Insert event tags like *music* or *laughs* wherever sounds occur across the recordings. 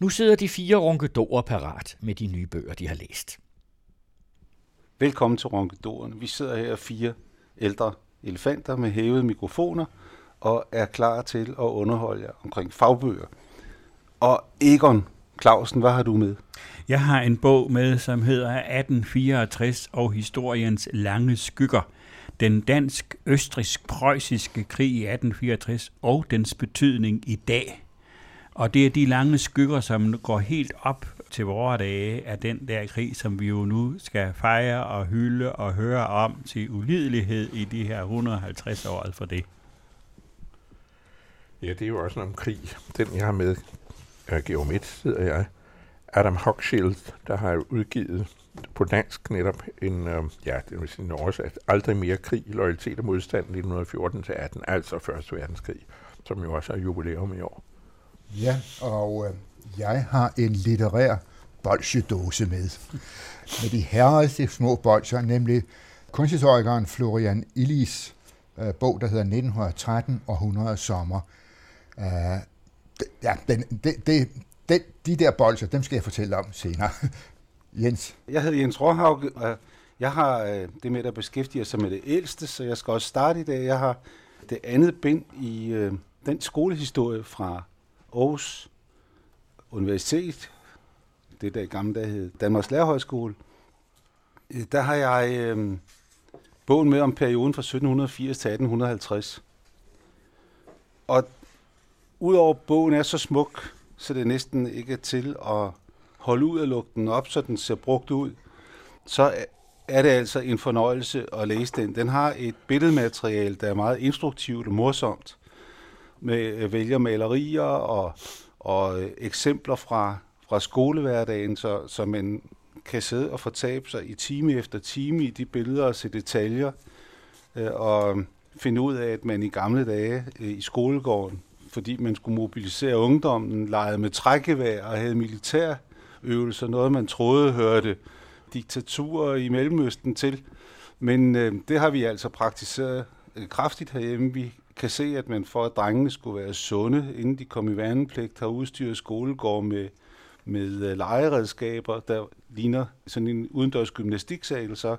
Nu sidder de fire ronkedorer parat med de nye bøger, de har læst. Velkommen til Ronkedorerne. Vi sidder her fire ældre elefanter med hævede mikrofoner og er klar til at underholde jer omkring fagbøger. Og Egon Clausen, hvad har du med? Jeg har en bog med, som hedder 1864 og historiens lange skygger. Den dansk-østrisk-preussiske krig i 1864 og dens betydning i dag. Og det er de lange skygger, som går helt op til vore dage af den der krig, som vi jo nu skal fejre og hylde og høre om til ulidelighed i de her 150 år for det. Ja, det er jo også en om krig. Den, jeg har med, er Georg Midt, hedder jeg. Adam Hochschild, der har udgivet på dansk netop en, øh, ja, det vil sige oversat, aldrig mere krig, loyalitet og modstand 1914-18, altså Første Verdenskrig, som jo også er jubilæum i år. Ja, og øh, jeg har en litterær bolsjedåse med. Med de herreste små bolcher, nemlig kunsthistorikeren Florian Illis øh, bog, der hedder 1913 og 100 sommer. Øh, ja, den, det, det, den, de der bolcher, dem skal jeg fortælle om senere. *laughs* Jens? Jeg hedder Jens Råhaug, og jeg har øh, det med der beskæftiger sig med det ældste, så jeg skal også starte i dag. Jeg har det andet bind i øh, den skolehistorie fra Aarhus Universitet, det der i gamle dage hed Danmarks Lærerhøjskole. Øh, der har jeg øh, bogen med om perioden fra 1780 til 1850. Og udover bogen er så smuk, så det næsten ikke er til at holde ud og lukke den op, så den ser brugt ud, så er det altså en fornøjelse at læse den. Den har et billedmateriale, der er meget instruktivt og morsomt, med øh, vælger malerier og, og øh, eksempler fra, fra skolehverdagen, så, så man kan sidde og fortabe sig i time efter time i de billeder og se detaljer, øh, og øh, finde ud af, at man i gamle dage i skolegården fordi man skulle mobilisere ungdommen, legede med trækkevær og havde militærøvelser, noget man troede hørte diktaturer i Mellemøsten til. Men øh, det har vi altså praktiseret øh, kraftigt herhjemme. Vi kan se, at man for at drengene skulle være sunde, inden de kom i værnepligt, har udstyret skolegård med, med øh, legeredskaber, der ligner sådan en udendørs gymnastiksal, så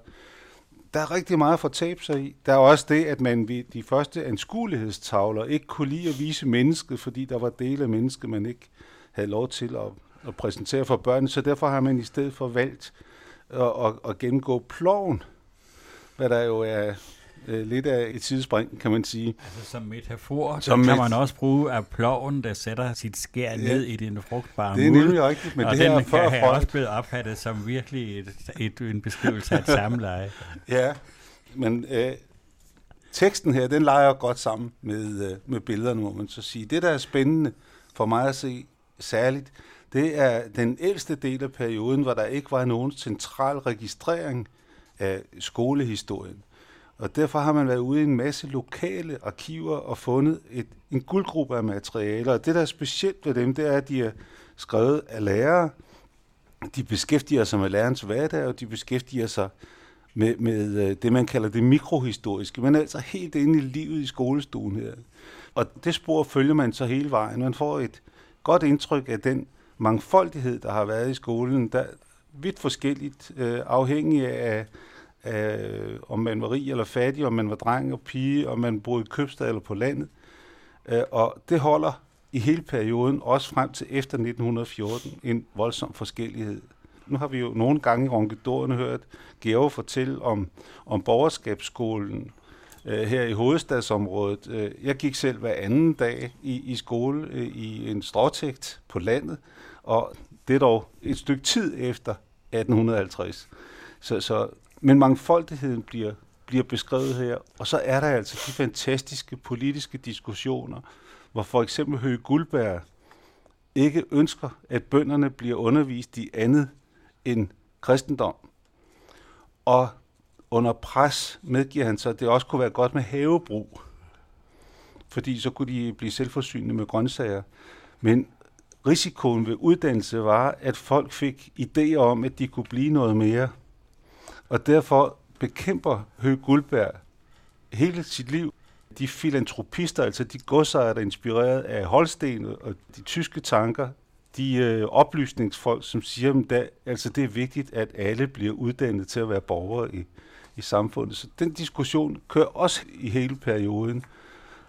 der er rigtig meget at fortabe sig i. Der er også det, at man ved de første anskuelighedstavler ikke kunne lide at vise mennesket, fordi der var dele af mennesket, man ikke havde lov til at, at præsentere for børnene. Så derfor har man i stedet for valgt at, at, at gennemgå ploven, hvad der jo er øh, lidt af et sidespring, kan man sige. Altså som metafor, som kan man også bruge af ploven, der sætter sit skær ja, ned i den frugtbare Det er nemlig rigtigt, men og det her her kan for have også blevet opfattet som virkelig et, et, en beskrivelse af et samleje. ja, men øh, teksten her, den leger godt sammen med, øh, med billederne, må man så sige. Det, der er spændende for mig at se særligt, det er den ældste del af perioden, hvor der ikke var nogen central registrering af skolehistorien. Og derfor har man været ude i en masse lokale arkiver og fundet et, en guldgruppe af materialer. Og det, der er specielt ved dem, det er, at de er skrevet af lærere. De beskæftiger sig med lærerens hverdag, og de beskæftiger sig med, med øh, det, man kalder det mikrohistoriske. Man er altså helt inde i livet i skolestuen her. Og det spor følger man så hele vejen. Man får et godt indtryk af den mangfoldighed, der har været i skolen, der vidt forskelligt, øh, afhængig af øh, om man var rig eller fattig, om man var dreng og pige, om man boede i købstad eller på landet. Øh, og det holder i hele perioden, også frem til efter 1914, en voldsom forskellighed. Nu har vi jo nogle gange i Ronkedorerne hørt Georg fortælle om, om borgerskabsskolen øh, her i hovedstadsområdet. Øh, jeg gik selv hver anden dag i, i skole øh, i en stråtægt på landet, og det er dog et stykke tid efter 1850. Så, så men mangfoldigheden bliver, bliver beskrevet her, og så er der altså de fantastiske politiske diskussioner, hvor for eksempel Høge Guldberg ikke ønsker, at bønderne bliver undervist i andet end kristendom. Og under pres medgiver han så, at det også kunne være godt med havebrug, fordi så kunne de blive selvforsynende med grøntsager. Men risikoen ved uddannelse var, at folk fik idéer om, at de kunne blive noget mere – og derfor bekæmper Høgh Guldberg hele sit liv de filantropister, altså de godsejere, der er inspireret af Holsten og de tyske tanker, de øh, oplysningsfolk, som siger, at der, altså det er vigtigt, at alle bliver uddannet til at være borgere i, i samfundet. Så den diskussion kører også i hele perioden.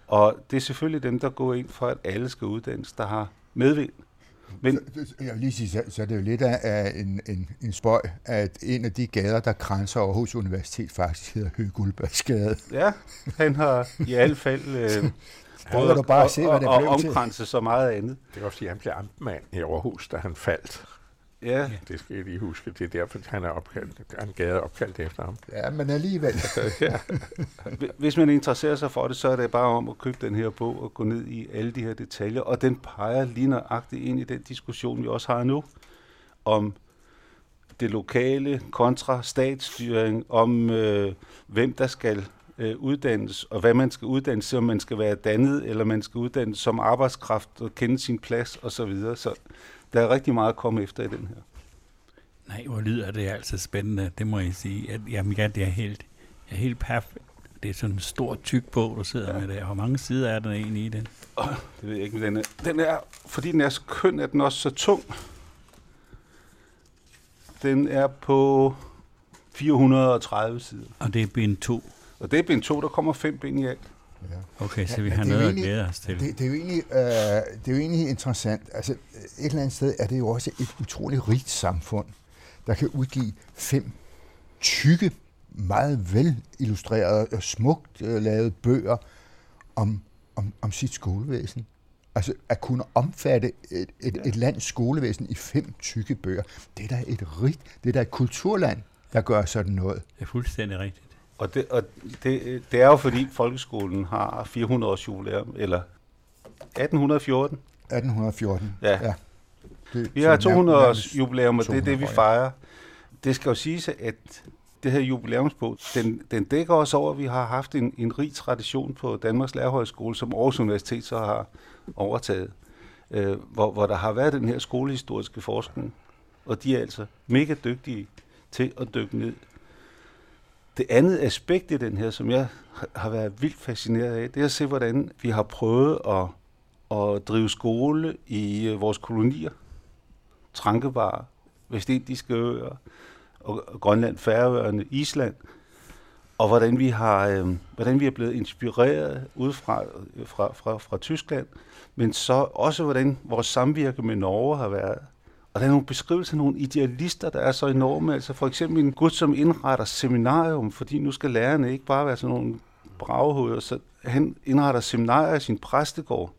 Og det er selvfølgelig dem, der går ind for, at alle skal uddannes, der har medvind. Men, så, jeg vil lige sige, så, så er det jo lidt af en, en, en spøj, at en af de gader, der grænser Aarhus Universitet, faktisk hedder Høgh Guldbergsgade. Ja, han har i hvert fald øh, prøvet at bare se, hvad det og, og omkranse så meget andet. Det er også, fordi han blev amtmand i Aarhus, da han faldt. Ja. Det skal jeg lige huske. Det er derfor, han er opkaldt, han gade opkaldt efter ham. Ja, men alligevel. *laughs* ja. Hvis man interesserer sig for det, så er det bare om at købe den her bog og gå ned i alle de her detaljer. Og den peger lige nøjagtigt ind i den diskussion, vi også har nu, om det lokale kontra statsstyring, om øh, hvem der skal øh, uddannes, og hvad man skal uddannes om man skal være dannet, eller man skal uddannes som arbejdskraft og kende sin plads osv. Så, videre. så der er rigtig meget at komme efter i den her. Nej, hvor lyder det altså spændende, det må jeg sige. At, jamen ja, det er helt, jeg er helt perfekt. Det er sådan en stor, tyk bog, du sidder ja. med der. Hvor mange sider er der egentlig i den? Oh, det ved jeg ikke, men den er, den er, fordi den er så køn, er den også så tung. Den er på 430 sider. Og det er bind 2? Og det er bind 2, der kommer fem bind i alt. Ja. Okay, så vi har noget egentlig, at glæde os til. Det, det, er jo egentlig, øh, det er jo egentlig interessant. Altså, et eller andet sted er det jo også et utroligt rigt samfund, der kan udgive fem tykke, meget vel illustrerede og smukt øh, lavede bøger om, om, om sit skolevæsen. Altså at kunne omfatte et, et, ja. et lands skolevæsen i fem tykke bøger, det er da et rigt, det er da et kulturland, der gør sådan noget. Det er fuldstændig rigtigt. Og det, og det, det er jo fordi folkeskolen har 400 års jubilæum, eller 1814. 1814, ja. ja. Det, vi har 200 års jubilæum, og det er det, vi fejrer. Det skal jo siges, at det her jubilæumsbog, den, den dækker også over, at vi har haft en, en rig tradition på Danmarks Lærerhøjskole, som Aarhus Universitet så har overtaget, øh, hvor, hvor der har været den her skolehistoriske forskning, og de er altså mega dygtige til at dykke ned det andet aspekt i den her, som jeg har været vildt fascineret af, det er at se, hvordan vi har prøvet at, at drive skole i øh, vores kolonier. Trankebar, Vestindiske øer, og Grønland, Færøerne, Island, og hvordan vi har, øh, hvordan vi er blevet inspireret ud fra, øh, fra, fra, fra Tyskland, men så også hvordan vores samvirke med Norge har været. Og der er nogle beskrivelser af nogle idealister, der er så enorme. Altså for eksempel en gut, som indretter seminarium, fordi nu skal lærerne ikke bare være sådan nogle bravehoveder, så han indretter seminarier i sin præstegård.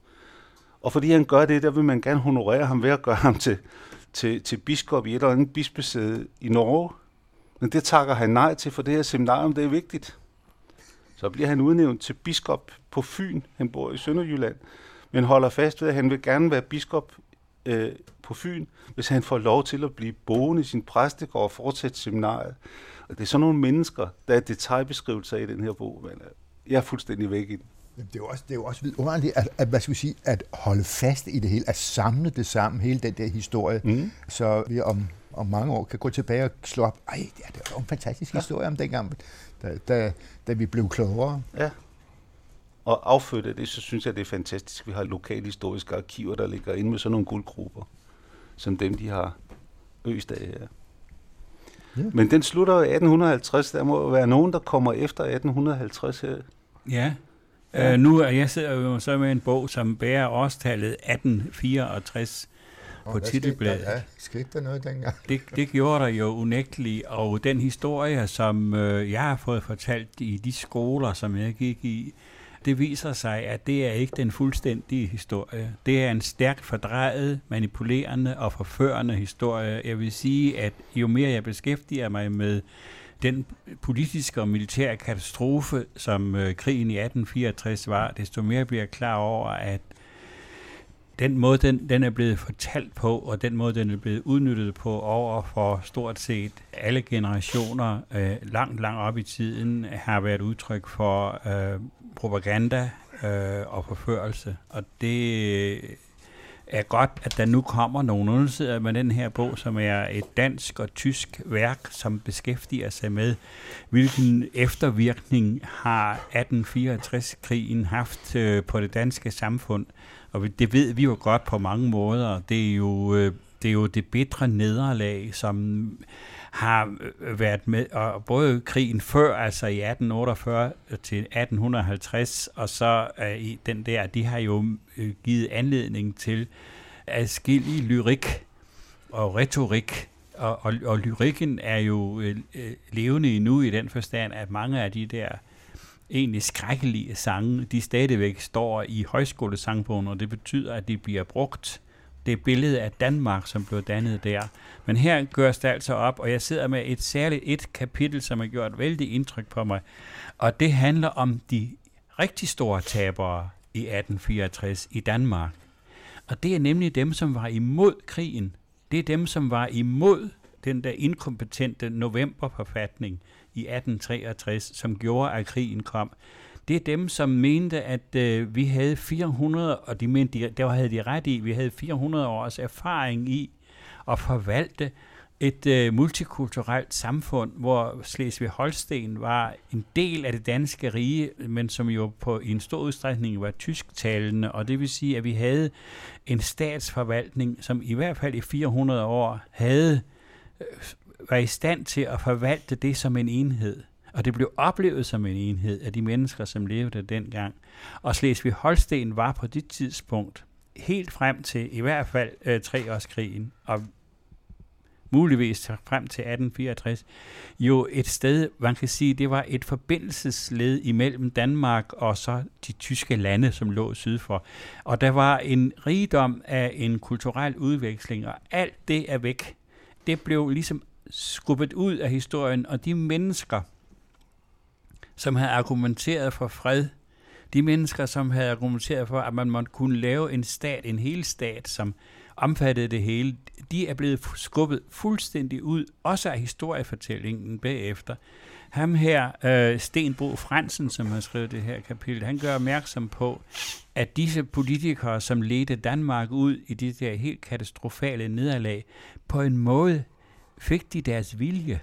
Og fordi han gør det, der vil man gerne honorere ham ved at gøre ham til, til, til biskop i et eller andet bispesæde i Norge. Men det takker han nej til, for det her seminarium, det er vigtigt. Så bliver han udnævnt til biskop på Fyn. Han bor i Sønderjylland. Men holder fast ved, at han vil gerne være biskop øh, på Fyn, hvis han får lov til at blive boende i sin præstegård og fortsætte seminariet. Og det er sådan nogle mennesker, der er detaljbeskrivelser i den her bog. Men jeg er fuldstændig væk i den. Det er jo også, det er jo også vidunderligt at, at, hvad skal vi sige, at holde fast i det hele, at samle det sammen, hele den der historie, mm. så vi om, om mange år kan gå tilbage og slå op, ej, det er, er en fantastisk ja. historie om dengang, da, da, da vi blev klogere. Ja og affødt det, så synes jeg, det er fantastisk. Vi har lokale historiske arkiver, der ligger inde med sådan nogle guldgrupper, som dem, de har øst af her. Ja. Men den slutter i 1850. Der må være nogen, der kommer efter 1850 her. Ja. ja. Øh, nu er jeg sidder jo så med en bog, som bærer årstallet 1864 på oh, titelbladet. Ja, skete der noget dengang? *laughs* Det, det gjorde der jo unægteligt, og den historie, som øh, jeg har fået fortalt i de skoler, som jeg gik i, det viser sig, at det er ikke den fuldstændige historie. Det er en stærkt fordrejet, manipulerende og forførende historie. Jeg vil sige, at jo mere jeg beskæftiger mig med den politiske og militære katastrofe, som øh, krigen i 1864 var, desto mere bliver jeg klar over, at den måde, den, den er blevet fortalt på, og den måde, den er blevet udnyttet på over for stort set alle generationer, øh, langt, langt op i tiden, har været udtryk for øh, propaganda øh, og forførelse. Og det øh, er godt, at der nu kommer nogen. undersøgelser med den her bog, som er et dansk og tysk værk, som beskæftiger sig med, hvilken eftervirkning har 1864-krigen haft øh, på det danske samfund. Og det ved vi jo godt på mange måder. Det er jo, øh, det, er jo det bedre nederlag, som har øh, været med, og både krigen før, altså i 1848 til 1850, og så øh, i den der, de har jo øh, givet anledning til adskillig lyrik og retorik, og, og, og lyrikken er jo øh, levende endnu i den forstand, at mange af de der egentlig skrækkelige sange, de stadigvæk står i højskolesangbogen, og det betyder, at de bliver brugt det billede af Danmark, som blev dannet der. Men her gøres det altså op, og jeg sidder med et særligt et kapitel, som har gjort vældig indtryk på mig, og det handler om de rigtig store tabere i 1864 i Danmark. Og det er nemlig dem, som var imod krigen. Det er dem, som var imod den der inkompetente novemberforfatning i 1863, som gjorde, at krigen kom det er dem, som mente, at øh, vi havde 400, og de mente, de, der havde de ret i, vi havde 400 års erfaring i at forvalte et øh, multikulturelt samfund, hvor Slesvig-Holsten var en del af det danske rige, men som jo på i en stor udstrækning var tysktalende, og det vil sige, at vi havde en statsforvaltning, som i hvert fald i 400 år havde øh, var i stand til at forvalte det som en enhed. Og det blev oplevet som en enhed af de mennesker, som levede dengang. Og Slesvig-Holsten var på det tidspunkt helt frem til i hvert fald øh, treårskrigen, og muligvis frem til 1864, jo et sted, man kan sige, det var et forbindelsesled imellem Danmark og så de tyske lande, som lå syd for. Og der var en rigdom af en kulturel udveksling, og alt det er væk. Det blev ligesom skubbet ud af historien, og de mennesker, som havde argumenteret for fred, de mennesker, som havde argumenteret for, at man måtte kunne lave en stat, en hel stat, som omfattede det hele, de er blevet skubbet fuldstændig ud, også af historiefortællingen bagefter. Ham her, øh, Stenbro Fransen, som har skrevet det her kapitel, han gør opmærksom på, at disse politikere, som ledte Danmark ud i de der helt katastrofale nederlag, på en måde fik de deres vilje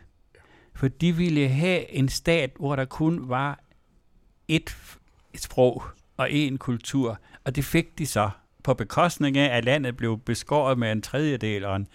for de ville have en stat, hvor der kun var et, et sprog og en kultur, og det fik de så på bekostning af, at landet blev beskåret med en tredjedel og, en,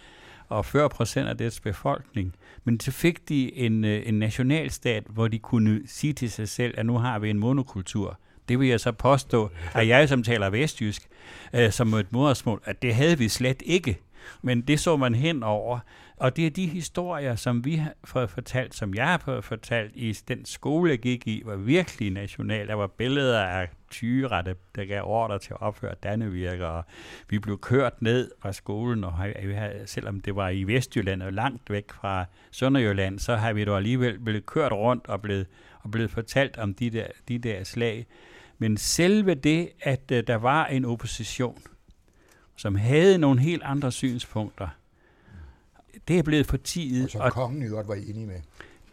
og 40 procent af dets befolkning. Men så fik de en, øh, en nationalstat, hvor de kunne sige til sig selv, at nu har vi en monokultur. Det vil jeg så påstå, at jeg som taler vestjysk, øh, som et modersmål, at det havde vi slet ikke. Men det så man hen over. Og det er de historier, som vi har fået fortalt, som jeg har fået fortalt i den skole, jeg gik i, var virkelig national. Der var billeder af tyre, der, der gav ordre til at opføre Dannevirker, og vi blev kørt ned fra skolen, og vi havde, selvom det var i Vestjylland og langt væk fra Sønderjylland, så har vi dog alligevel blevet kørt rundt og blevet, og blevet fortalt om de der, de der slag. Men selve det, at øh, der var en opposition, som havde nogle helt andre synspunkter, det er blevet for tid. Og som og kongen i øvrigt var enig med.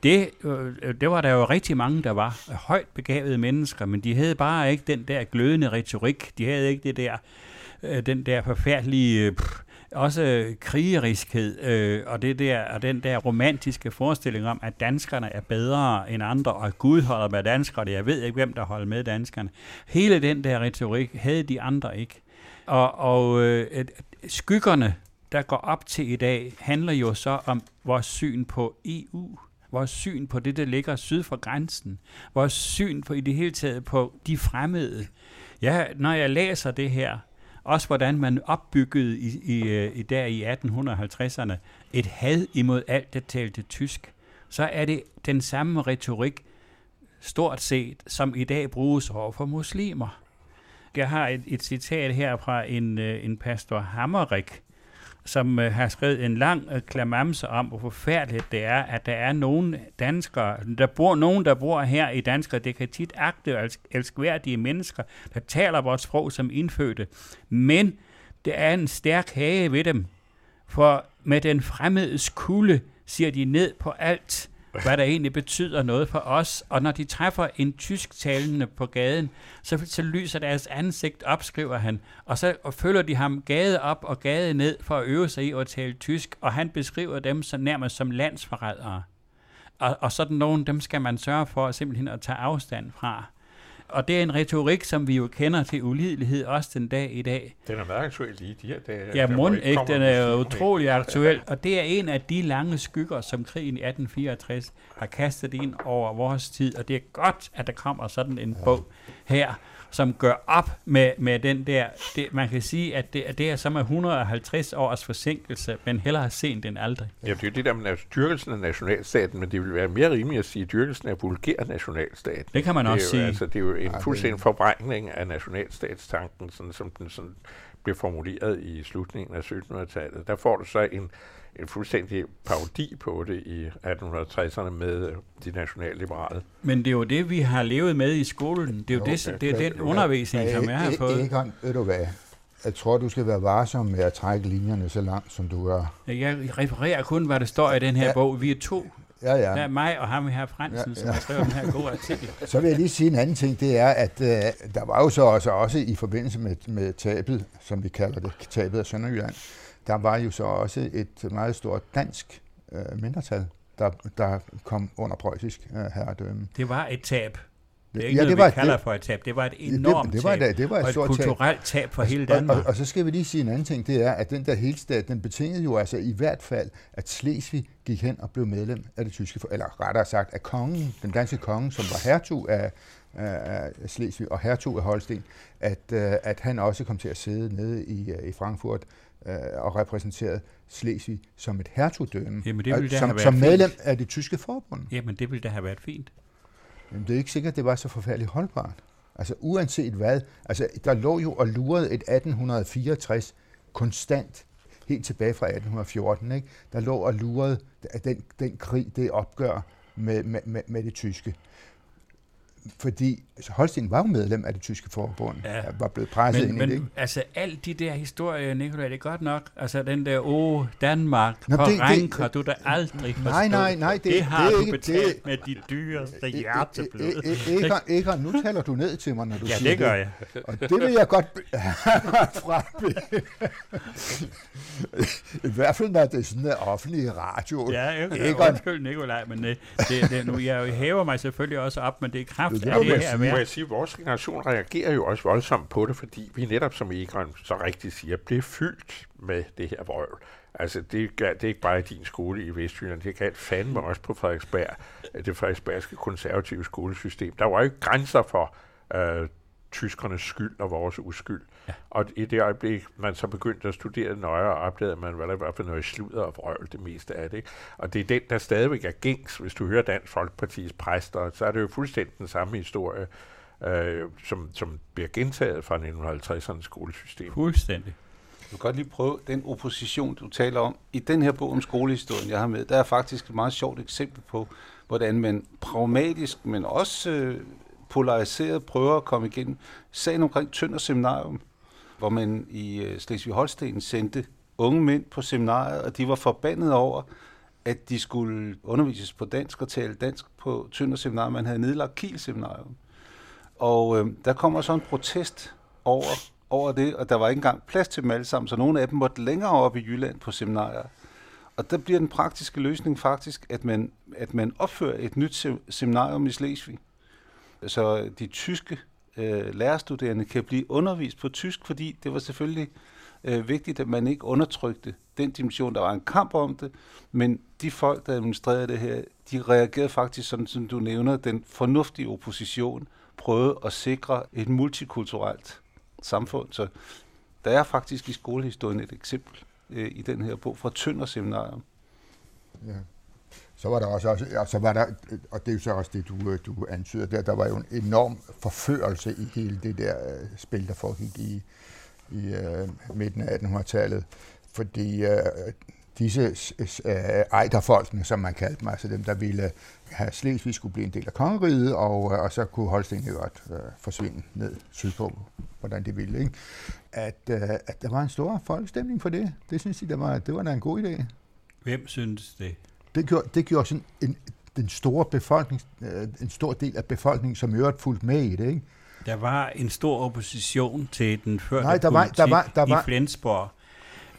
Det, øh, det var der jo rigtig mange, der var højt begavede mennesker, men de havde bare ikke den der glødende retorik. De havde ikke det der, øh, den der forfærdelige, pff, også krigeriskhed, øh, og, det der, og den der romantiske forestilling om, at danskerne er bedre end andre, og at Gud holder med danskerne. Jeg ved ikke, hvem der holder med danskerne. Hele den der retorik havde de andre ikke. Og, og øh, skyggerne der går op til i dag, handler jo så om vores syn på EU, vores syn på det, der ligger syd for grænsen, vores syn på i det hele taget på de fremmede. Ja, når jeg læser det her, også hvordan man opbyggede i, i, øh, i der i 1850'erne et had imod alt, der talte tysk, så er det den samme retorik, stort set, som i dag bruges over for muslimer. Jeg har et, et citat her fra en, øh, en pastor Hammerik, som øh, har skrevet en lang øh, klamamse om, hvor forfærdeligt det er, at der er nogen danskere, der bor nogen, der bor her i Danmark, det kan tit agte og elskværdige mennesker, der taler vores sprog som indfødte. Men det er en stærk hage ved dem, for med den fremmedes kulde siger de ned på alt, hvad der egentlig betyder noget for os. Og når de træffer en tysk talende på gaden, så, så lyser deres ansigt op, skriver han. Og så og følger de ham gade op og gade ned for at øve sig i at tale tysk, og han beskriver dem så nærmest som landsforrædere. Og, og sådan nogen, dem skal man sørge for simpelthen at tage afstand fra. Og det er en retorik, som vi jo kender til ulidelighed også den dag i dag. Den er meget aktuel lige de her dage. Ja, mund ikke den er jo utrolig aktuel. Og det er en af de lange skygger, som krigen i 1864 har kastet ind over vores tid. Og det er godt, at der kommer sådan en bog her, som gør op med, med den der... Det, man kan sige, at det, at det er som er 150 års forsinkelse, men hellere sent end aldrig. Ja, det er jo det der med dyrkelsen af nationalstaten, men det vil være mere rimeligt at sige dyrkelsen af vulgær nationalstat. Det kan man det også jo, sige. Altså, det er jo en fuldstændig forvrængning af nationalstatstanken, sådan, som den sådan blev formuleret i slutningen af 1700-tallet. Der får du så en, en fuldstændig parodi på det i 1860'erne med øh, de nationalliberale. Men det er jo det, vi har levet med i skolen. Det er jo, Jo, det, det er den ja, undervisning, som jeg har fået. Egon, ved du hvad? Jeg tror, du skal være varsom med at trække linjerne så langt, som du gør. Jeg refererer kun, hvad der står i den her Ja. bog. Vi er to. Ja, ja. Der er mig og ham her Fransen, Ja, som ja. har skrevet den her gode artikel. *laughs* Så vil jeg lige sige en anden ting, det er, at øh, der var jo så også, også i forbindelse med, med tabet, som vi kalder det, tabet af Sønderjylland, der var jo så også et meget stort dansk øh, mindretal, der, der kom under preussisk øh, herredømme. Det var et tab. Det er ikke Ja, ja, det noget, var- vi kalder det- for et tab. Det var et Det- enormt det var tab. et- det var et og et stort tab. kulturelt tab for hele Og, og, Danmark. og så skal vi lige sige en anden ting, det er, at den der helstat, den betingede jo altså i hvert fald, at Slesvig gik hen og blev medlem af det tyske, for- eller rettere sagt af kongen, den danske konge, som var hertug af, af Slesvig og hertug af Holsten, at, øh, at han også kom til at sidde nede i, øh, i Frankfurt øh, og repræsenterede Slesvig som et hertugdømme, Jamen, det ville og som, som medlem fint. af det tyske forbund. Jamen, det ville da have været fint. Jamen, det er ikke sikkert, det var så forfærdeligt holdbart. Altså uanset hvad, altså der lå jo og lurede et 1864 konstant, helt tilbage fra 1814, ikke? der lå og lurede den, den krig, det opgør med, med, med, med det tyske. Fordi altså Holsten var jo medlem af det tyske forbund, Ja. ja. var blevet presset Men, ind i det. men Ikke? altså, alt de der historier, Nikolaj, det er godt nok. Altså, den der, åh, Danmark, Nå, på det- det- rank har du da aldrig forstået. Nej, nej, nej, det- det har det du ikke- betalt det- med dit dyreste E- e- hjerteblod. e- e- Egon, nu taler du ned til mig, når du Ja, siger det gør jeg. Og det vil jeg godt *laughs* fra I hvert fald, når det er sådan en offentlig radio. Ja. Egon. undskyld, Nikolaj, men øh, det, det, nu, jeg hæver mig selvfølgelig også op, men det er kraft Det man her sige. værd. Må jeg sige, at vores generation reagerer jo også voldsomt på det, fordi vi netop, som Egon så rigtigt siger, blev fyldt med det her vrøvl. Altså, det, gør- det er ikke bare i din skole i Vestjylland, det galt fandme også på Frederiksberg, det frederiksbergske konservative skolesystem. Der var jo ikke grænser for øh, tyskernes skyld og vores uskyld. Ja. Og i det øjeblik, man så begyndte at studere det nøjere, opdagede man, hvad der var for noget sludder og vrøvl, det meste af det. Og det er den, der stadigvæk er gængs. Hvis du hører Dansk Folkepartis præster, så er det jo fuldstændig den samme historie, øh, som, som bliver gentaget fra 1950'ernes skolesystem. Fuldstændig. Du kan godt lige prøve den opposition, du taler om. I den her bog om skolehistorien, jeg har med, der er faktisk et meget sjovt eksempel på, hvordan man pragmatisk, men også øh, polariseret prøver at komme igennem sagen omkring Tønder Seminarium, hvor man i øh, Slesvig-Holsten sendte unge mænd på seminariet, og de var forbandet over, at de skulle undervises på dansk og tale dansk på Tønder Seminarium. Man havde nedlagt Kiel Seminarium. Og øh, der kommer så en protest over, over det, og der var ikke engang plads til dem alle sammen, så nogle af dem måtte længere op i Jylland på seminarier. Og der bliver den praktiske løsning faktisk, at man, at man opfører et nyt se- seminarium i Slesvig. Så de tyske øh, lærerstuderende kan blive undervist på tysk, fordi det var selvfølgelig øh, vigtigt, at man ikke undertrykte den dimension. Der var en kamp om det, men de folk, der administrerede det her, de reagerede faktisk, sådan som du nævner, den fornuftige opposition prøvede at sikre et multikulturelt samfund. Så der er faktisk i skolehistorien et eksempel øh, i den her bog fra Tønder Seminarium. Ja. Så var der også, også så var der, og det er jo så også det, du, øh, du antyder der, der var jo en enorm forførelse i hele det der øh, spil, der foregik i, i øh, midten af 1800-tallet, fordi øh, disse øh, ejderfolkene, som man kaldte dem, altså dem, der ville have Slesvig skulle blive en del af kongeriget, og, øh, og så kunne Holsten jo godt øh, forsvinde ned sydpå, hvordan de ville. Ikke? At, øh, at der var en stor folkestemning for det, det synes de, der var, det var da en god idé Hvem synes det? Det gjorde, det gjorde sådan en, den store befolkning, øh, en stor del af befolkningen, som i øvrigt fulgte med i det, ikke? Der var en stor opposition til den førte Nej, der var- der var- der var- i Flensborg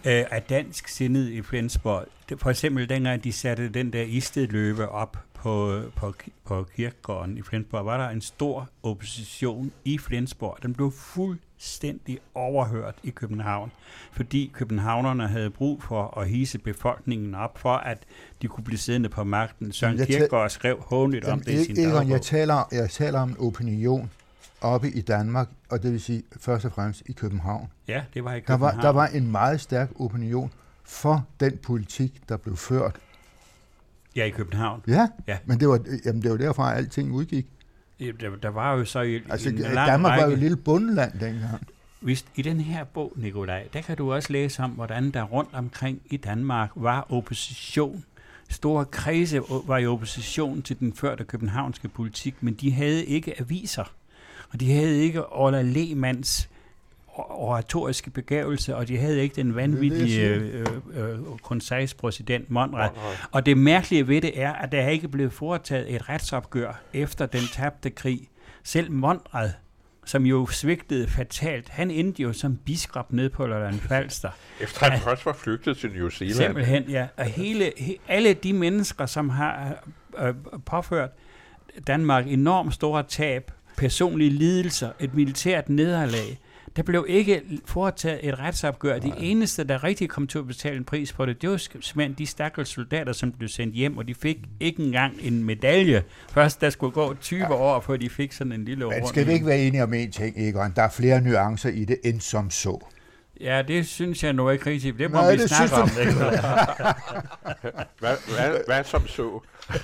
øh, af dansk sindet i Flensborg. Det, for eksempel dengang de satte den der istedløbe op på, på, på kirkegården i Flensborg, var der en stor opposition i Flensborg. Den blev fuldstændig overhørt i København, fordi københavnerne havde brug for at hise befolkningen op, for at de kunne blive siddende på magten. Søren Jeg Kierkegaard skrev håndligt om det i sin dagbog. jeg taler, jeg taler om en opinion oppe i Danmark, og det vil sige først og fremmest i København. Ja, det var i Der København. var, der var en meget stærk opinion for den politik, der blev ført. Ja, i København. Ja, Ja. men det var, jamen, det var derfra, at alting udgik. Der, der var jo så i, Altså, en lang Danmark række, var jo et lille bundeland dengang. Hvis, I den her bog, Nikolaj, der kan du også læse om, hvordan der rundt omkring i Danmark var opposition. Store kredse var i opposition til den førte københavnske politik, men de havde ikke aviser. Og de havde ikke Orla Lehmanns oratoriske begævelse, og de havde ikke den vanvittige jeg øh, øh, concise præsident Monrad. Og det mærkelige ved det er, at der er ikke blevet foretaget et retsopgør efter den tabte krig. Selv Monrad, som jo svigtede fatalt, han endte jo som biskop nede på Lolland Falster. Efter han først var flygtet til New Zealand. Simpelthen, ja. Og hele, he, alle de mennesker, som har øh, påført Danmark enormt store tab, personlige lidelser, et militært nederlag, der blev ikke foretaget et retsopgør. De eneste, der rigtig kom til at betale en pris på det, det var simpelthen de stakkels soldater, som blev sendt hjem, og de fik ikke engang en medalje. Først der skulle gå 20 år, før de fik sådan en lille Men rund- skal vi ikke være enige om en ting, Egon? Der er flere nuancer i det, end som så. Ja, det synes jeg nu ikke rigtigt. Det må Nej, vi det snakke om. du- Ikke? Hvad, hvad, hvad som så? *laughs*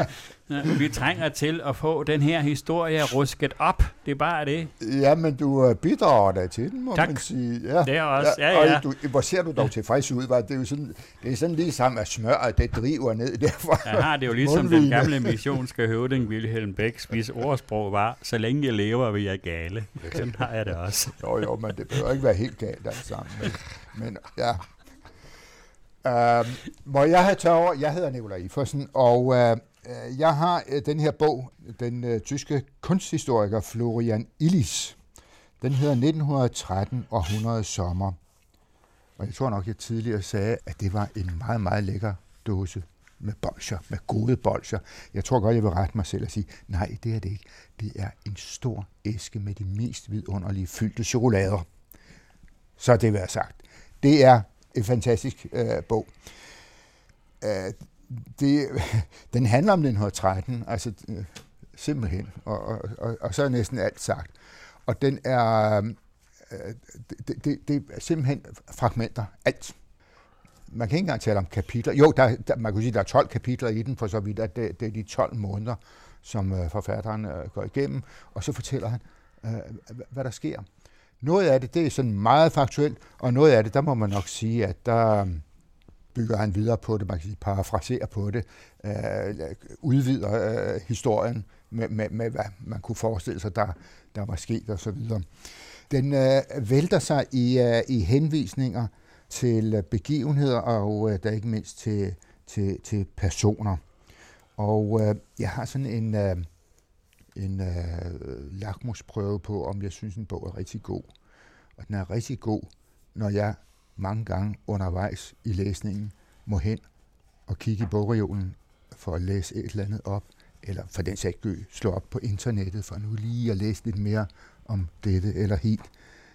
*laughs* Ja, vi trænger til at få den her historie rusket op. Det er bare det. Ja, men du øh, bidrager da til den, må Tak. man sige. Ja. Det er også, ja, ja. Og du, hvor ser du dog tilfreds ud, var det er jo sådan, det er sådan ligesom at smøre, det driver ned derfra. Jeg har det jo ligesom den Mundvigene. gamle missionske høvding Wilhelm Becks, hvis ordsprog var, så længe jeg lever, vil jeg gale. Sådan har jeg det også. Jo, jo, men det behøver ikke være helt galt alt sammen. Men, men ja. Uh, må jeg have taget over? Jeg hedder Nikolaj Ifersen, og uh, Øh, jeg har øh, den her bog, den øh, tyske kunsthistoriker Florian Illis. Den hedder 1913 og 100 sommer. Og jeg tror nok, jeg tidligere sagde, at det var en meget, meget lækker dåse med bolcher, med gode bolcher. Jeg tror godt, jeg vil rette mig selv og sige, nej, det er det ikke. Det er en stor æske med de mest vidunderlige fyldte chokolader. Så det vil jeg sagt. Det er en fantastisk øh, bog. Øh, det, *laughs* den handler om 1913, altså øh, simpelthen, og, og, og, og så er næsten alt sagt. Og den er, øh, det, det, det er simpelthen fragmenter, alt. Man kan ikke engang tale om kapitler. Jo, der, der, man kan sige, der er 12 kapitler i den, for så vidt, at det, det er de 12 måneder, som øh, forfatteren øh, går igennem, og så fortæller han, øh, hvad der sker. Noget af det, det er sådan meget faktuelt, og noget af det, der må man nok sige, at der bygger han videre på det, man kan sige, parafraserer på det, øh, udvider øh, historien med, med, med, hvad man kunne forestille sig, der, der var sket og så videre. Den øh, vælter sig i, øh, i henvisninger til øh, begivenheder og øh, der ikke mindst til, til, til personer. Og øh, jeg har sådan en, øh, en øh, lakmusprøve på, om jeg synes, en bog er rigtig god. Og den er rigtig god, når jeg mange gange undervejs i læsningen må hen og kigge i bogreolen for at læse et eller andet op, eller for den sags skyld slå op på internettet for nu lige at læse lidt mere om dette eller helt,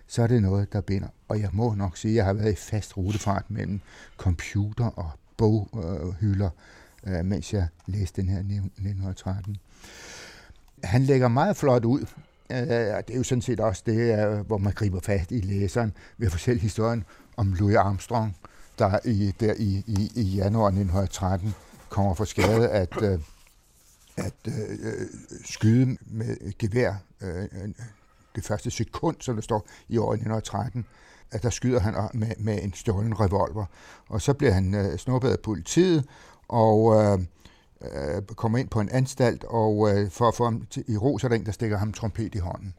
så er det noget, der binder. Og jeg må nok sige, at jeg har været i fast rutefart mellem computer og boghylder, øh, øh, mens jeg læste den her 1913. Han lægger meget flot ud, Øh, og det er jo sådan set også det, øh, hvor man griber fat i læseren ved at fortælle historien om Louis Armstrong, der i, der i, i, i januar 1913 kommer for skade at, øh, at øh, øh, skyde med gevær øh, det første sekund, som der står i år 1913, at der skyder han med, med en stjålen revolver. Og så bliver han øh, snuppet af politiet, og øh, øh, kommer ind på en anstalt, og øh, for at få ham til, i ro, så er der en, der stikker ham en trompet i hånden.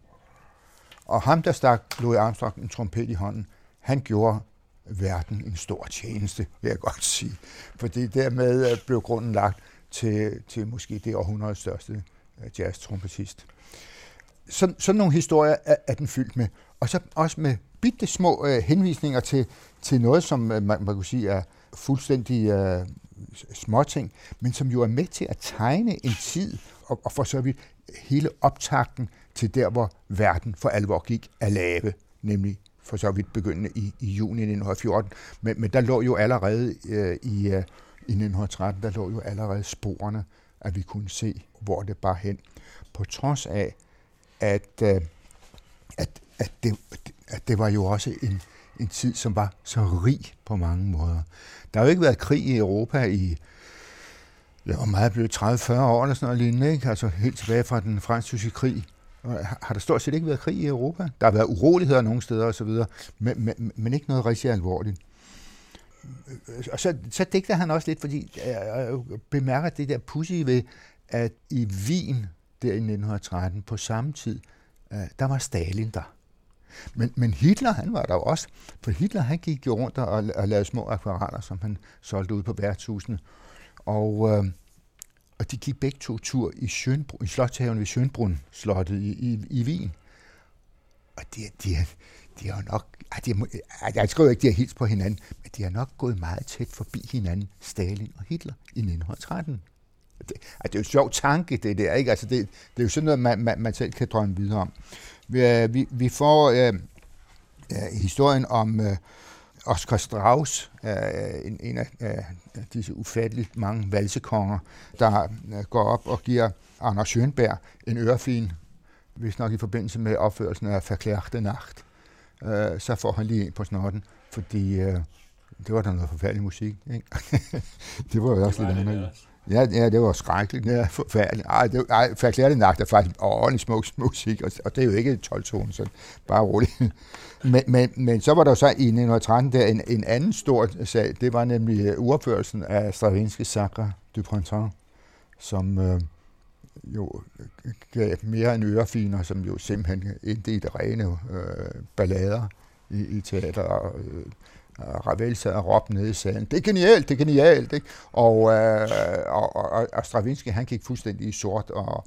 Og ham, der stak Louis Armstrong en trompet i hånden, han gjorde verden en stor tjeneste, vil jeg godt sige. Fordi dermed øh, blev grunden lagt til, til måske det århundredes største øh, jazz-trompetist. Så, sådan nogle historier er, er den fyldt med. Og så også med bitte små øh, henvisninger til, til noget, som øh, man, man kunne sige er fuldstændig øh, småting, men som jo er med til at tegne en tid, og, og for så vidt hele optakten til der, hvor verden for alvor gik af lave, nemlig for så vidt begyndende i, i juni 1914. Men, men der lå jo allerede øh, i, øh, i 1913, der lå jo allerede sporene, at vi kunne se, hvor det bare hen. På trods af, at, øh, at, at, det, at det var jo også en, en tid, som var så rig på mange måder. Der har jo ikke været krig i Europa i ja, hvor meget blevet 30-40 år eller sådan noget lignende, ikke? altså helt tilbage fra den fransk-tyske krig. Har der stort set ikke været krig i Europa? Der har været uroligheder nogle steder osv., men, men, men ikke noget rigtig alvorligt. Og så, så digter han også lidt, fordi jeg bemærker det der pussy ved, at i Wien der i 1913 på samme tid, øh, der var Stalin der. Men, men Hitler, han var der også. For Hitler, han gik jo rundt og, og lavede små akvareller, som han solgte ud på værtshusene. Og, øh, og de gik begge to tur i, Schönbrunn, i Slottshaven ved Schönbrunn slottet i, i, i Wien. Og de, de, de har nok, de har, jeg skriver ikke, de har hilst på hinanden, men de har nok gået meget tæt forbi hinanden, Stalin og Hitler, i 1913. Det, altså, det er jo en sjov tanke, det der, ikke? Altså, det, det er jo sådan noget, man, man, man selv kan drømme videre om. Vi, øh, vi, vi får øh, øh, historien om øh, Oscar Strauss, øh, en, en af øh, disse ufatteligt mange valsekonger, der øh, går op og giver Anders Schönberg en ørefin, hvis nok i forbindelse med opførelsen af Verklærte Nacht. Øh, så får han lige en på snotten, fordi øh, det var da noget forfærdelig musik. Ikke? *laughs* det var jo også det lidt andet. Ja, ja, det var skrækkeligt. Ja, forfærdeligt. Ej, det, ej Verklærte Nacht er faktisk ordentlig smuk musik, og, og det er jo ikke 12 tone, så bare roligt. *laughs* Men, men, men så var der så i 1913 der en, en anden stor sag, det var nemlig øh, uopførelsen af Stravinsky Sacre du Printemps, som øh, jo gav mere end ørefiner, som jo simpelthen endte i det rene øh, ballader i, i teater, og øh, Ravel sad og råbte nede i salen, det er genialt, det er genialt, ikke? Og, øh, og, og, og Stravinsky, han gik fuldstændig i sort og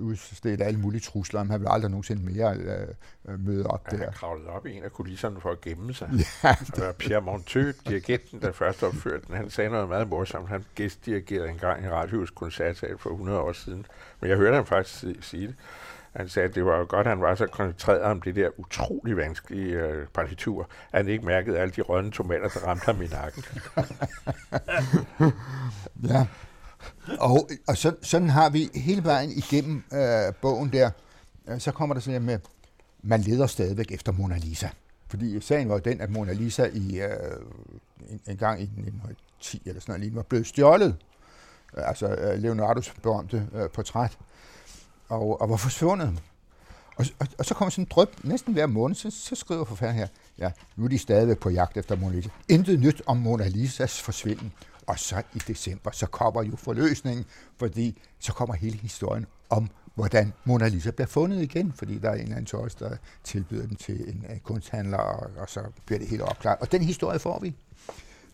udstedte alle mulige trusler, han ville aldrig nogensinde mere øh, møde op der. Han kravlede op i en af kulisserne for at gemme sig. Ja, *laughs* det var Pierre Monteux, dirigenten, der først opførte den. Han sagde noget meget morsomt. Han gæstdirigerede engang i Radiohus koncertsal for 100 år siden. Men jeg hørte ham faktisk sige det. Han sagde, at det var jo godt, at han var så koncentreret om det der utrolig vanskelige øh, partitur, at han ikke mærkede alle de rønne tomater, der ramte ham i nakken. *laughs* ja, og, og så, sådan har vi hele vejen igennem øh, bogen der, øh, så kommer der sådan med, man leder stadigvæk efter Mona Lisa. Fordi sagen var jo den, at Mona Lisa i, øh, en, en gang i 1910 eller sådan noget, var blevet stjålet. Øh, altså øh, Leonardos berømte øh, portræt og, og var forsvundet. Og, og, og så kommer sådan en drøb næsten hver måned, så, så skriver forfatteren her, ja, nu er de stadigvæk på jagt efter Mona Lisa. Intet nyt om Mona Lisas forsvinden. Og så i december, så kommer jo forløsningen, fordi så kommer hele historien om, hvordan Mona Lisa bliver fundet igen, fordi der er en eller anden tøjs, der tilbyder den til en, øh, kunsthandler, og, og så bliver det helt opklaret. Og den historie får vi.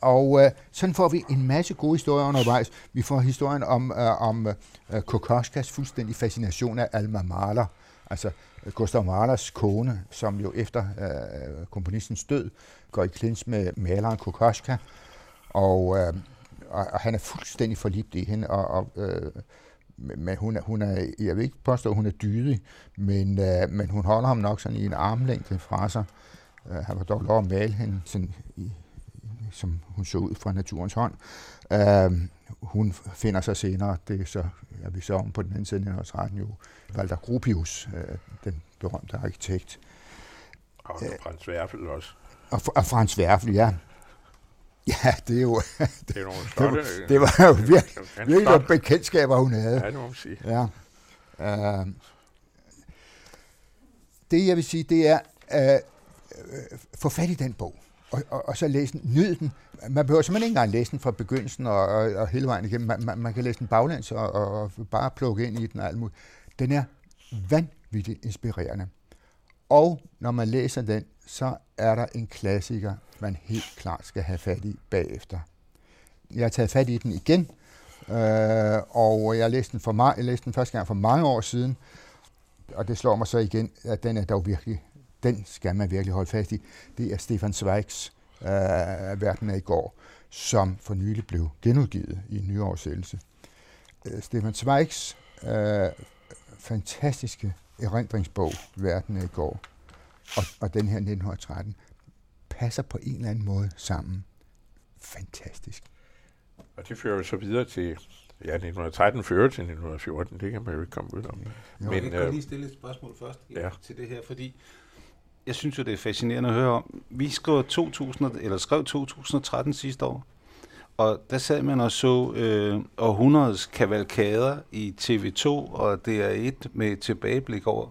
Og øh, sådan får vi en masse gode historier undervejs. Vi får historien om, øh, om øh, Kokoskas fuldstændig fascination af Alma Mahler, altså øh, Gustav Mahlers kone, som jo efter øh, komponistens død går i klins med maleren Kokoska, og, øh, og, og han er fuldstændig forlibt i hende, og, og øh, men hun er, hun er, jeg vil ikke påstå, at hun er dydig, men, øh, men hun holder ham nok sådan i en armlængde fra sig. Øh, han var dog lov at male hende sådan i, som hun så ud fra naturens hånd. Uh, hun finder sig senere, det er så, er vi så om på den anden side af 1913 jo, Walter Gropius, uh, den berømte arkitekt. Og uh, Frans Werfel også. Og, og Frans Werfel, ja. Ja, det er jo... det, er nogle stolte, *laughs* det, var, det var jo *laughs* virkelig, virkelig nogle bekendtskaber, hun havde. Ja, det må man sige. Ja. Uh, det, jeg vil sige, det er, uh, få fat i den bog og, og, og så læse den, nyd den. Man behøver simpelthen ikke engang læse den fra begyndelsen og, og, og hele vejen igennem. Man, man, man kan læse den baglæns og, og, og bare plukke ind i den og alt muligt. Den er vanvittigt inspirerende. Og når man læser den, så er der en klassiker, man helt klart skal have fat i bagefter. Jeg har taget fat i den igen, øh, og jeg læste den, for mig, jeg læste den første gang for mange år siden, og det slår mig så igen, at den er dog virkelig, den skal man virkelig holde fast i. Det er Stefan Zweigs øh, Verden af i går, som for nylig blev genudgivet i en nyoversættelse. Øh, Stefan Zweigs øh, fantastiske erindringsbog, Verden af i går, og, og den her 1913, passer på en eller anden måde sammen. Fantastisk. Og det fører jo så videre til, ja, 1913 fører til 1914, det kan man jo ikke komme ud om. Jo, Men, jeg kan øh, lige stille et spørgsmål først ja. til det her, fordi jeg synes jo, det er fascinerende at høre om. Vi skrev 2000, eller skrev 2013 sidste år, og der sad man og så øh, århundredes kavalkader i TV2 og DR1 med tilbageblik over.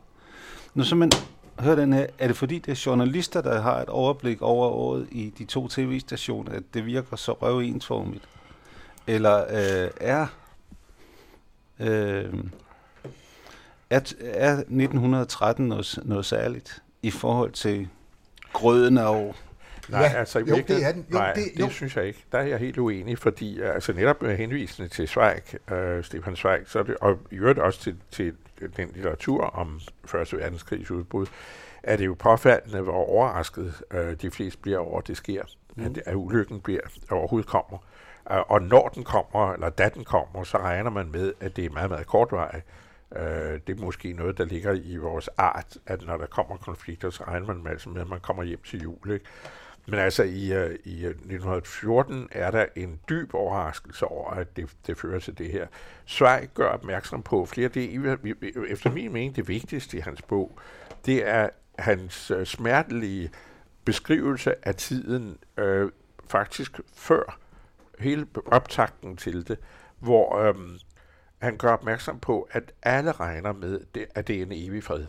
Når så man hører den her, er det fordi det er journalister, der har et overblik over året i de to tv-stationer, at det virker så røvensformigt? Eller øh, er, øh, er, er 1913 noget, noget særligt i forhold til grøden og Nej, ja, altså jo, det er den. Jo, nej, det, jo. det synes jeg ikke. Der er jeg helt uenig, fordi altså netop med henvisende til Zweig, øh, Stefan Zweig, så er det, og i øvrigt også til, til den litteratur om Første Verdenskrigs udbrud, er det jo påfaldende, hvor overrasket øh, de fleste bliver over, at det sker. Mm. At, at ulykken bliver, overhovedet kommer. Og når den kommer, eller da den kommer, så regner man med, at det er meget, meget kortvarigt. Øh, det er måske noget, der ligger i vores art, at når der kommer konflikter, så regner man med, altså med at man kommer hjem til jul. Ikke? Men altså i, uh, i øh, 1914 er der en dyb overraskelse over, at det, det fører til det her. Zweig gør opmærksom på flere. Det er efter min mening det vigtigste i hans bog. Det er hans uh, smertelige beskrivelse af tiden uh, faktisk før hele optakten til det, hvor uh, han gør opmærksom på, at alle regner med, at det er en evig fred.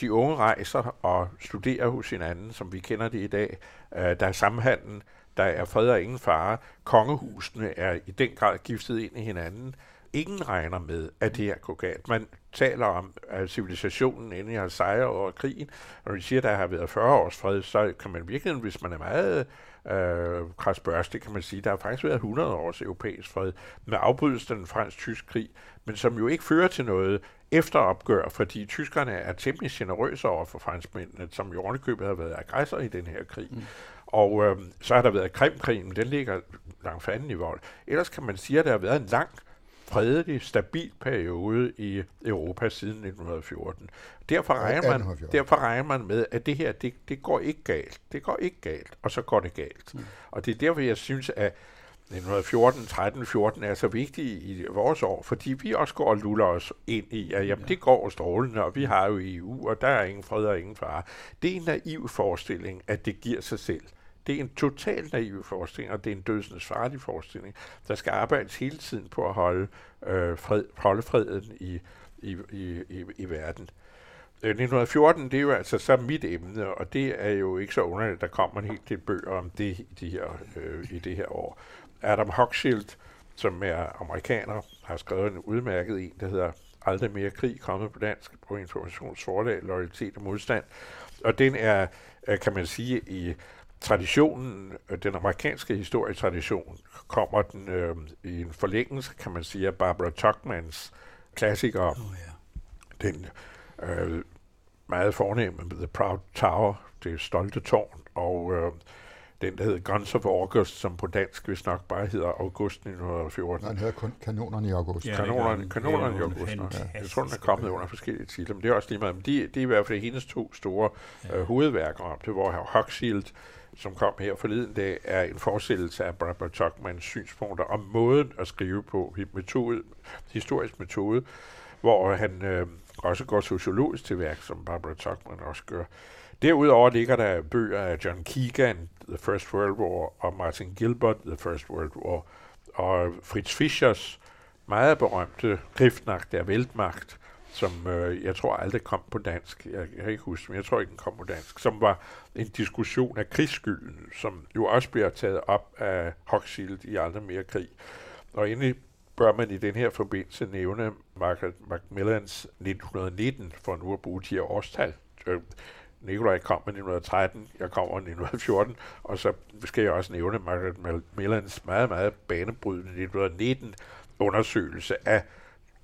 De unge rejser og studerer hos hinanden, som vi kender det i dag. Øh, der er samhandel, der er fred og ingen fare. Kongehusene er i den grad giftet ind i hinanden. Ingen regner med, at det her går galt. Man taler om at civilisationen inden jeg har sejret over krigen. Når vi siger, at der har været 40 års fred, så kan man virkelig, hvis man er meget øh, krasbørstig, kan man sige, der har faktisk været 100 års europæisk fred med afbrydelsen af den fransk-tysk krig, men som jo ikke fører til noget efteropgør, fordi tyskerne er temmelig generøse over for franskmændene, som jo ordentligt har været aggressor i den her krig. Mm. Og øh, så har der været Krimkrigen, den ligger langt fanden i vold. Ellers kan man sige, at der har været en lang fredelig, stabil periode i Europa siden 1914. Derfor regner, man, derfor regner man med, at det her, det, det går ikke galt. Det går ikke galt, og så går det galt. Mm. Og det er derfor, jeg synes, at 1914, 13, 14 er så vigtige i vores år, fordi vi også går og luller os ind i, at jamen, det går strålende, og vi har jo EU, og der er ingen fred og ingen fare. Det er en naiv forestilling, at det giver sig selv. Det er en totalt naiv forestilling, og det er en dødsens farlig forestilling. Der skal arbejdes hele tiden på at holde, øh, fred, holde freden i, i, i, i, i verden. Øh, 1914, det er jo altså så mit emne, og det er jo ikke så underligt, at der kommer en hel del bøger om det, de her, øh, i det her år. Adam Hochschild, som er amerikaner, har skrevet en udmærket en, der hedder Aldrig mere krig, kommet på dansk på Informationsforlag, Loyalitet og Modstand. Og den er, øh, kan man sige, i traditionen, øh, den amerikanske historietradition, kommer den øh, i en forlængelse, kan man sige, af Barbara Tuchmans klassiker. Oh, ja. Den øh, meget fornemme The Proud Tower, det stolte tårn, og øh, den, der hedder Guns of August, som på dansk hvis nok bare hedder August 1914. Nej, den hedder kun Kanonerne i August. Ja, kanonerne, kanonerne i August. Ja. Jeg tror, den er kommet under forskellige titler, men det er også lige meget. Men de, de er i hvert fald hendes to store ja. øh, hovedværker om det, hvor Huxfield, som kom her forleden dag, er en forestillelse af Barbara Tuchmans synspunkter om måden at skrive på, metode, historisk metode, hvor han øh, også går sociologisk til værk, som Barbara Tuchman også gør. Derudover ligger der bøger af John Keegan, The First World War, og Martin Gilbert, The First World War, og Fritz Fischers meget berømte Griftnacht der Weltmacht, som øh, jeg tror aldrig kom på dansk. Jeg, jeg kan ikke huske, men jeg tror ikke, den kom på dansk. Som var en diskussion af krigsskylden, som jo også bliver taget op af Hochschild i Aldrig mere krig. Og endelig bør man i den her forbindelse nævne Margaret Macmillans 1919, for nu at bruge de her årstal, øh, Nikolaj kom i 1913, jeg kommer i 1914, og så skal jeg også nævne Margaret Millans meget, meget banebrydende 1919 undersøgelse af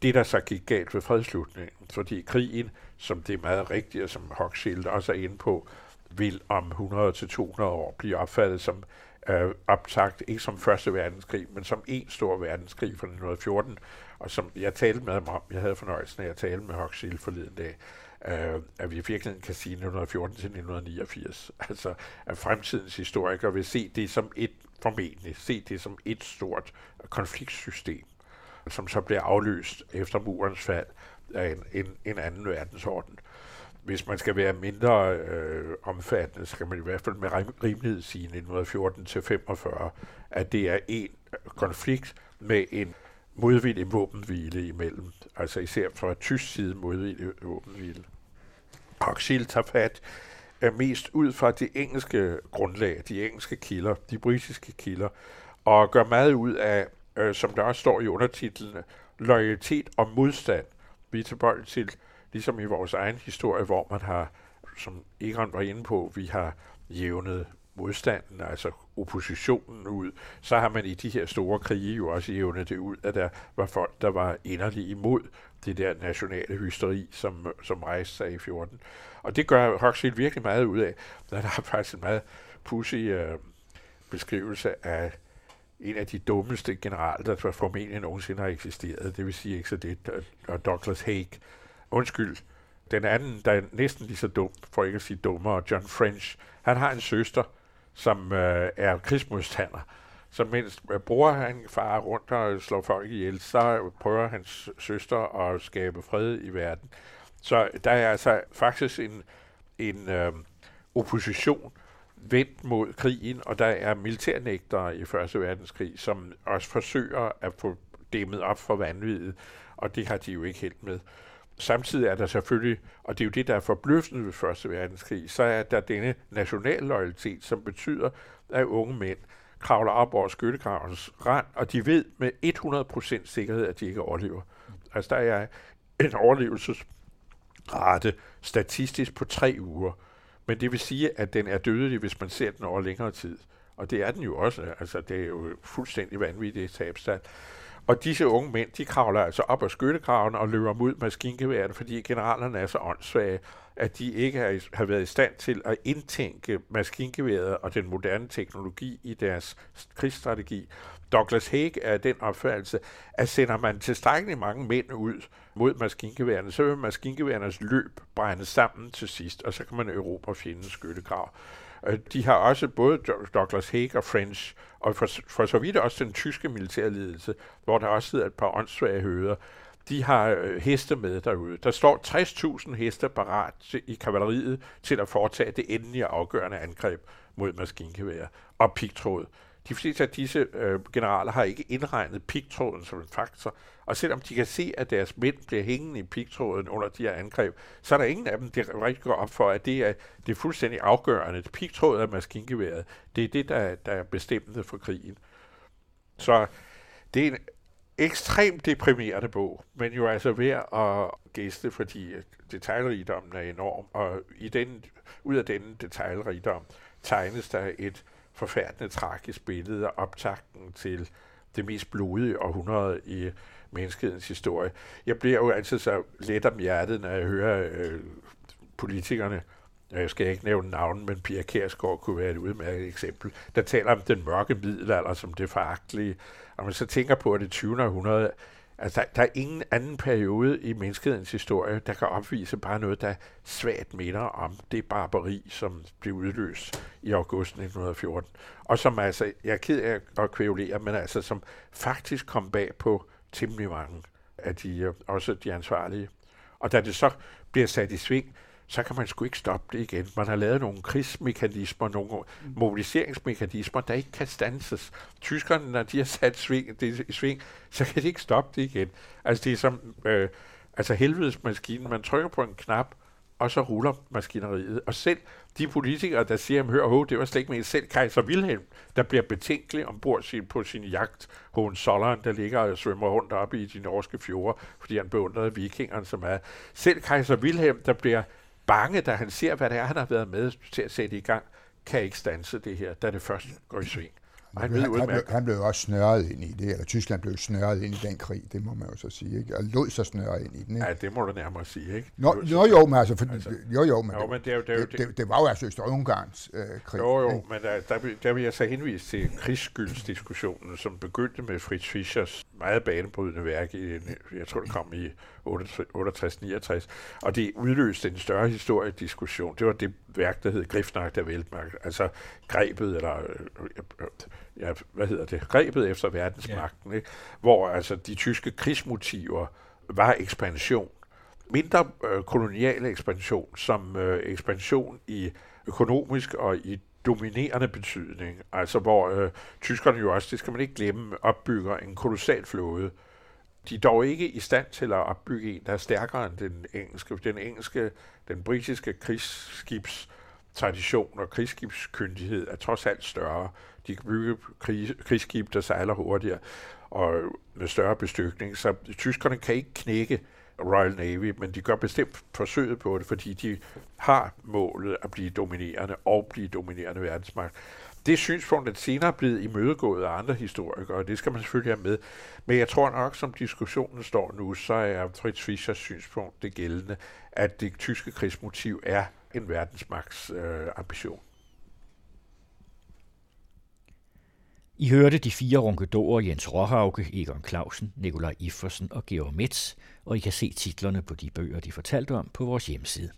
det, der så gik galt ved fredslutningen. Fordi krigen, som det er meget rigtigt, og som Hochschild også er inde på, vil om 100-200 år blive opfattet som øh, optagt, ikke som Første Verdenskrig, men som en stor verdenskrig fra 1914, og som jeg talte med ham om, jeg havde fornøjelsen af at tale med Hochschild forleden dag, øh, at vi i virkeligheden kan sige 1914 til 1989. Altså, at fremtidens historikere vil se det som et, formentlig, se det som et stort konfliktsystem, som så bliver afløst efter murens fald af en, en, en anden verdensorden. Hvis man skal være mindre øh, omfattende, så kan man i hvert fald med rimelighed sige 1914 til 45, at det er en konflikt med en modvillig våbenhvile imellem. Altså især fra tysk side modvillig våbenhvile. Hochschild tager fat er mest ud fra det engelske grundlag, de engelske kilder, de britiske kilder, og gør meget ud af, øh, som der også står i undertitlen, loyalitet og modstand. Vi er tilbøjelige til, ligesom i vores egen historie, hvor man har, som Egon var inde på, vi har jævnet modstanden, altså oppositionen ud, så har man i de her store krige jo også jævnet det ud, at der var folk, der var inderligt imod det der nationale hysteri, som, som rejste sig i 14. Og det gør Huxley virkelig meget ud af. Der er faktisk en meget pussy øh, beskrivelse af en af de dummeste generaler, der formentlig nogensinde har eksisteret, det vil sige ikke så det, og Douglas Haig. Undskyld, den anden, der er næsten lige så dum, for ikke at sige dummere, John French, han har en søster, som øh, er krigsmodstander. Så mens øh, bror han far rundt og slår folk ihjel, så prøver hans søster at skabe fred i verden. Så der er altså faktisk en, en øh, opposition vendt mod krigen, og der er militærnægtere i Første Verdenskrig, som også forsøger at få dæmmet op for vanvittet, og det har de jo ikke helt med. Samtidig er der selvfølgelig, og det er jo det, der er forbløffende ved Første Verdenskrig, så er der denne nationalloyalitet, som betyder, at unge mænd kravler op over skyttegravens rand, og de ved med 100% sikkerhed, at de ikke overlever. Altså der er en overlevelsesrate statistisk på tre uger, men det vil sige, at den er dødelig, hvis man ser den over længere tid. Og det er den jo også. Altså, det er jo fuldstændig vanvittigt tabstal. Og disse unge mænd, de kravler altså op af skyttegraven og løber mod maskingeværet, fordi generalerne er så åndssvage, at de ikke har, har været i stand til at indtænke maskingeværet og den moderne teknologi i deres krigsstrategi. Douglas Haig er den opfattelse, at sender man tilstrækkeligt mange mænd ud mod maskingeværerne, så vil maskingeværernes løb brænde sammen til sidst, og så kan man erobre fjendens skyttegrav. Øh, de har også både Douglas Haig og French, og for, for så vidt også den tyske militærledelse, hvor der også sidder et par åndssvage høder, de har øh, heste med derude. Der står 60.000 heste parat til, i kavaleriet til at foretage det endelige afgørende angreb mod maskingeværer og pigtråd. De fleste af disse øh, generaler har ikke indregnet pigtråden som en faktor, og selvom de kan se, at deres mænd bliver hængende i pigtråden under de her angreb, så er der ingen af dem, der rigtig går op for, at det er, det er fuldstændig afgørende. Pigtråden af maskingeværet, det er det, der, der er bestemmende for krigen. Så det er en ekstremt deprimerende bog, men jo altså værd at gæste, fordi øh, detaljrigdommen er enorm, og i den, ud af denne detaljrigdom tegnes der et forfærdende tragisk billede af optakten til det mest blodige århundrede i menneskehedens historie. Jeg bliver jo altid så let om hjertet, når jeg hører øh, politikerne, øh, jeg skal ikke nævne navnet, men Pia Kærsgaard kunne være et udmærket eksempel, der taler om den mørke middelalder som det foragtelige. Og man så tænker på, at det 20. århundrede Altså, der, der er ingen anden periode i menneskehedens historie, der kan opvise bare noget, der svagt minder om det barbari, som blev udløst i august 1914. Og som altså, jeg er ked af at kvævlere, men altså som faktisk kom bag på temmelig mange af de, øh, også de ansvarlige. Og da det så bliver sat i sving, så kan man sgu ikke stoppe det igen. Man har lavet nogle krigsmekanismer, nogle mobiliseringsmekanismer, der ikke kan stanses. Tyskerne, når de har sat sving, det i sving, så kan de ikke stoppe det igen. Altså det er som øh, altså helvedes maskinen. Man trykker på en knap, og så ruller maskineriet. Og selv de politikere, der siger, hør, ho, det var slet ikke med selv kejser Wilhelm, der bliver betænkelig ombord sin, på sin jagt, Hohenzollern, der ligger og svømmer rundt op i de norske fjorde, fordi han beundrede vikingerne så meget. Selv kejser Wilhelm, der bliver bange, da han ser, hvad det er, han har været med til at sætte i gang, kan ikke stanse det her, da det først går i sving. Og han, han, han, blev, han blev også snørret ind i det, eller Tyskland blev snørret ind i den krig, det må man jo så sige, ikke? og lod sig snørret ind i den. Ikke? Ja, det må du nærmere sige, ikke? Nå, jo, jo, men altså, for, altså jo, jo, men, jo, men det, er jo, det, er jo, det, det, det, var jo altså Øst-Ungarns øh, krig. Jo, jo, ikke? men der, der, der vil jeg så henvise til krigsskyldsdiskussionen, som begyndte med Fritz Fischers meget banebrydende værk, i, jeg tror det kom i 68-69, og det udløste en større historiediskussion. Det var det værk, der hed Griffnagt af Weltmark, altså grebet, eller ja, hvad hedder det, grebet efter verdensmagten, ja. ikke? hvor altså de tyske krigsmotiver var ekspansion. Mindre øh, kolonial ekspansion, som øh, ekspansion i økonomisk og i dominerende betydning, altså hvor øh, tyskerne jo også, det skal man ikke glemme, opbygger en kolossal flåde. De er dog ikke i stand til at opbygge en, der er stærkere end den engelske. Den engelske, den britiske krigsskibs tradition og krigsskibskyndighed er trods alt større. De kan bygge krig, krigsskib, der sejler hurtigere og med større bestykning. Så tyskerne kan ikke knække Royal Navy, men de gør bestemt forsøget på det, fordi de har målet at blive dominerende og blive dominerende verdensmagt. Det synspunkt er senere blevet imødegået af andre historikere, og det skal man selvfølgelig have med. Men jeg tror nok, som diskussionen står nu, så er Fritz Fischers synspunkt det gældende, at det tyske krigsmotiv er en verdensmagts øh, ambition. I hørte de fire runkedorer Jens Råhauke, Egon Clausen, Nikolaj Iffersen og Georg Metz, og I kan se titlerne på de bøger, de fortalte om på vores hjemmeside.